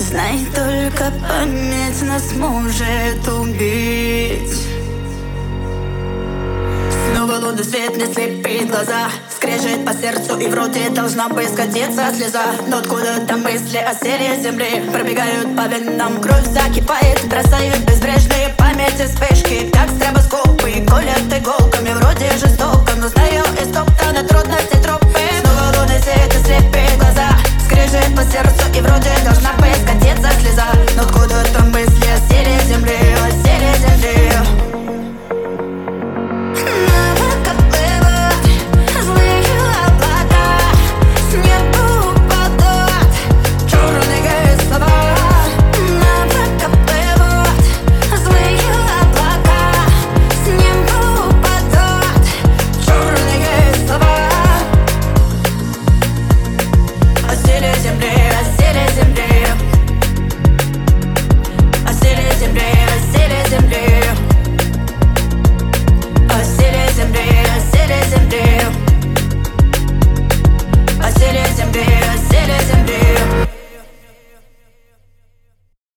Знай только память нас может убить. Снова лунный свет мне слепит глаза Скрежет по сердцу и в роте должна бы скатиться слеза. Но откуда-то мысли о серии земли? Пробегают по венам, кровь закипает Бросают безбрежные памяти вспышки.